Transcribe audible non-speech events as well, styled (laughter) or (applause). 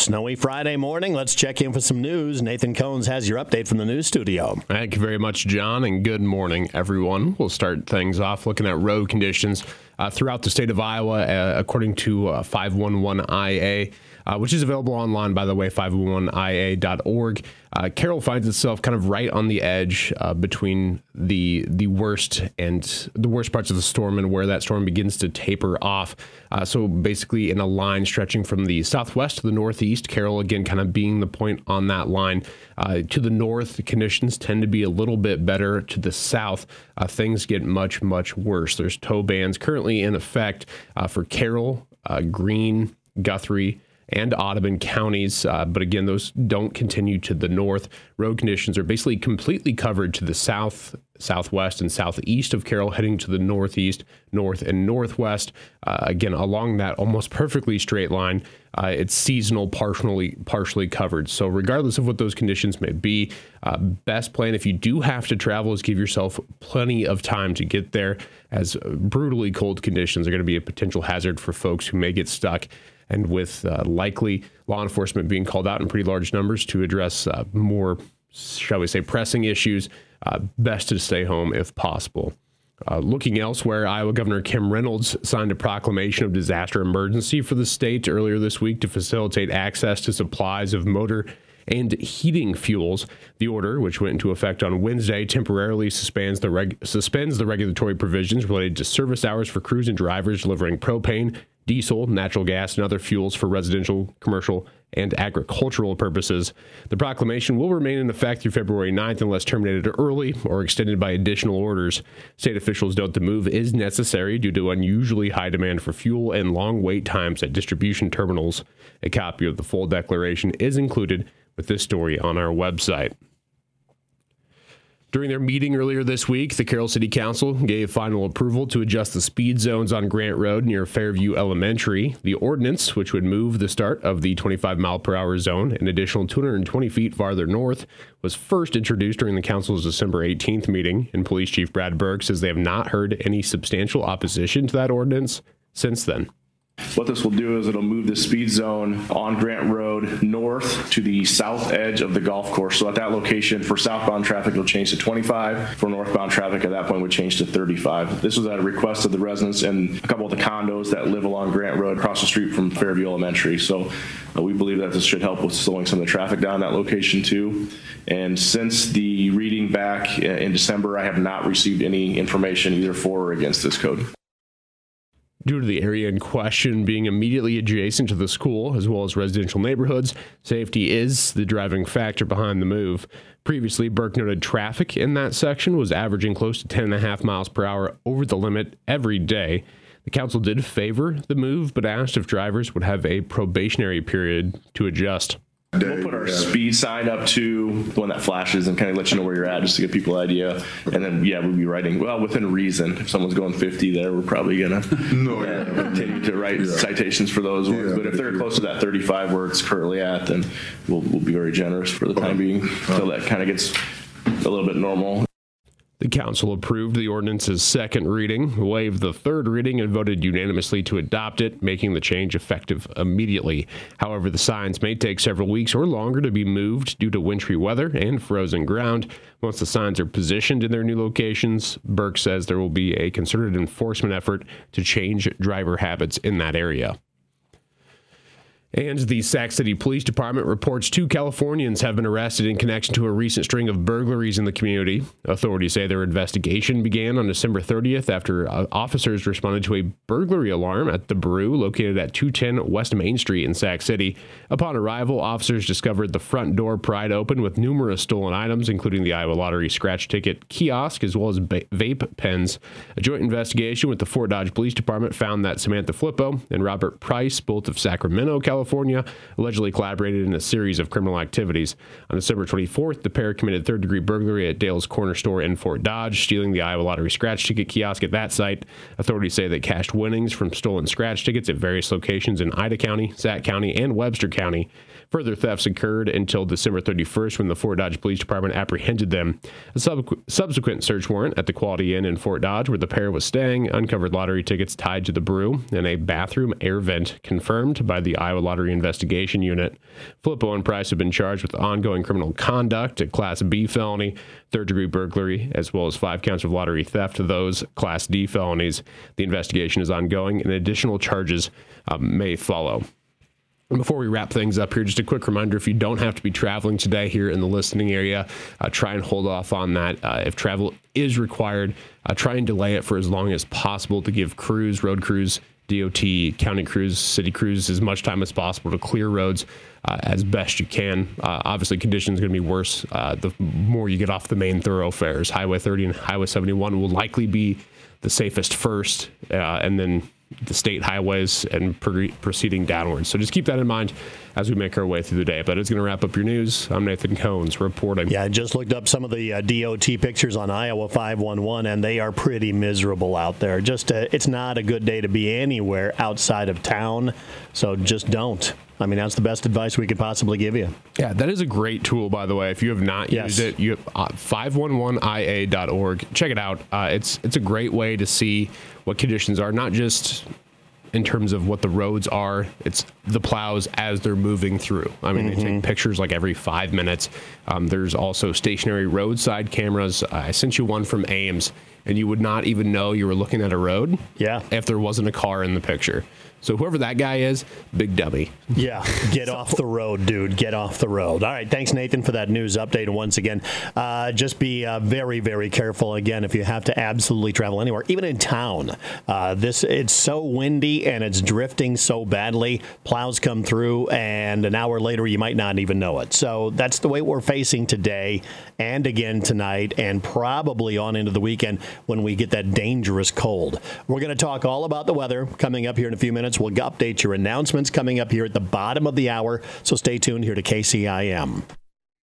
Snowy Friday morning. Let's check in for some news. Nathan Cones has your update from the news studio. Thank you very much, John, and good morning, everyone. We'll start things off looking at road conditions uh, throughout the state of Iowa, uh, according to uh, 511IA uh, which is available online, by the way, 501ia.org. Uh, Carroll finds itself kind of right on the edge uh, between the the worst and the worst parts of the storm and where that storm begins to taper off. Uh, so basically, in a line stretching from the southwest to the northeast, Carroll again kind of being the point on that line. Uh, to the north, the conditions tend to be a little bit better. To the south, uh, things get much much worse. There's tow bans currently in effect uh, for Carroll, Greene, Guthrie and Audubon counties. Uh, but again, those don't continue to the north. Road conditions are basically completely covered to the south, southwest, and southeast of Carroll, heading to the northeast, north, and northwest. Uh, again, along that almost perfectly straight line, uh, it's seasonal, partially partially covered. So, regardless of what those conditions may be, uh, best plan if you do have to travel is give yourself plenty of time to get there, as brutally cold conditions are going to be a potential hazard for folks who may get stuck and with uh, likely law enforcement being called out in pretty large numbers to address uh, more, shall we say, pressing issues, uh, best to stay home if possible. Uh, looking elsewhere, Iowa Governor Kim Reynolds signed a proclamation of disaster emergency for the state earlier this week to facilitate access to supplies of motor and heating fuels. The order, which went into effect on Wednesday, temporarily suspends the, reg- suspends the regulatory provisions related to service hours for crews and drivers delivering propane, diesel, natural gas, and other fuels for residential, commercial, and agricultural purposes. The proclamation will remain in effect through February 9th unless terminated early or extended by additional orders. State officials note the move is necessary due to unusually high demand for fuel and long wait times at distribution terminals. A copy of the full declaration is included with this story on our website. During their meeting earlier this week, the Carroll City Council gave final approval to adjust the speed zones on Grant Road near Fairview Elementary. The ordinance, which would move the start of the 25 mile per hour zone an additional 220 feet farther north, was first introduced during the council's December 18th meeting. And Police Chief Brad Burke says they have not heard any substantial opposition to that ordinance since then. What this will do is it'll move the speed zone on Grant Road north to the south edge of the golf course. So at that location, for southbound traffic, it'll change to 25. For northbound traffic, at that point, would change to 35. This was at a request of the residents and a couple of the condos that live along Grant Road across the street from Fairview Elementary. So uh, we believe that this should help with slowing some of the traffic down that location too. And since the reading back in December, I have not received any information either for or against this code. Due to the area in question being immediately adjacent to the school, as well as residential neighborhoods, safety is the driving factor behind the move. Previously, Burke noted traffic in that section was averaging close to 10.5 miles per hour over the limit every day. The council did favor the move, but asked if drivers would have a probationary period to adjust. We'll put our yeah. speed sign up to the one that flashes and kind of let you know where you're at just to give people an idea. And then, yeah, we'll be writing, well, within reason. If someone's going 50 there, we're probably going (laughs) to no, yeah. (laughs) continue to write yeah. citations for those ones. but if they're close to that 35 where it's currently at, then we'll, we'll be very generous for the time being until that kind of gets a little bit normal. The council approved the ordinance's second reading, waived the third reading, and voted unanimously to adopt it, making the change effective immediately. However, the signs may take several weeks or longer to be moved due to wintry weather and frozen ground. Once the signs are positioned in their new locations, Burke says there will be a concerted enforcement effort to change driver habits in that area. And the Sac City Police Department reports two Californians have been arrested in connection to a recent string of burglaries in the community. Authorities say their investigation began on December 30th after uh, officers responded to a burglary alarm at the Brew located at 210 West Main Street in Sac City. Upon arrival, officers discovered the front door pried open with numerous stolen items, including the Iowa Lottery scratch ticket kiosk as well as ba- vape pens. A joint investigation with the Fort Dodge Police Department found that Samantha Flippo and Robert Price, both of Sacramento, California, California, allegedly collaborated in a series of criminal activities. On December 24th, the pair committed third degree burglary at Dale's Corner Store in Fort Dodge, stealing the Iowa Lottery scratch ticket kiosk at that site. Authorities say they cashed winnings from stolen scratch tickets at various locations in Ida County, Sac County, and Webster County. Further thefts occurred until December 31st when the Fort Dodge Police Department apprehended them. A sub- subsequent search warrant at the Quality Inn in Fort Dodge, where the pair was staying, uncovered lottery tickets tied to the brew and a bathroom air vent confirmed by the Iowa Lottery Investigation Unit. Filippo and Price have been charged with ongoing criminal conduct, a Class B felony, third degree burglary, as well as five counts of lottery theft. Those Class D felonies. The investigation is ongoing, and additional charges um, may follow. Before we wrap things up here, just a quick reminder if you don't have to be traveling today here in the listening area, uh, try and hold off on that. Uh, if travel is required, uh, try and delay it for as long as possible to give crews, road crews, DOT, county crews, city crews as much time as possible to clear roads uh, as best you can. Uh, obviously, conditions are going to be worse uh, the more you get off the main thoroughfares. Highway 30 and Highway 71 will likely be the safest first, and then the state highways and proceeding downwards. So just keep that in mind as we make our way through the day. But it's going to wrap up your news. I'm Nathan Cones reporting. Yeah, I just looked up some of the uh, DOT pictures on Iowa 511, and they are pretty miserable out there. Just uh, it's not a good day to be anywhere outside of town. So just don't. I mean, that's the best advice we could possibly give you. Yeah, that is a great tool, by the way. If you have not yes. used it, you uh, 511ia.org. Check it out. Uh, it's it's a great way to see what conditions are, not just in terms of what the roads are. It's the plows as they're moving through. I mean, mm-hmm. they take mm-hmm. pictures like every five minutes. Um, there's also stationary roadside cameras. I sent you one from Ames, and you would not even know you were looking at a road. Yeah. If there wasn't a car in the picture. So whoever that guy is, big dummy. Yeah, get (laughs) so. off the road, dude. Get off the road. All right, thanks, Nathan, for that news update. And once again, uh, just be uh, very, very careful. Again, if you have to absolutely travel anywhere, even in town, uh, this it's so windy and it's drifting so badly. Plows come through, and an hour later, you might not even know it. So that's the way we're facing today, and again tonight, and probably on into the weekend when we get that dangerous cold. We're going to talk all about the weather coming up here in a few minutes. We'll update your announcements coming up here at the bottom of the hour. So stay tuned here to KCIM.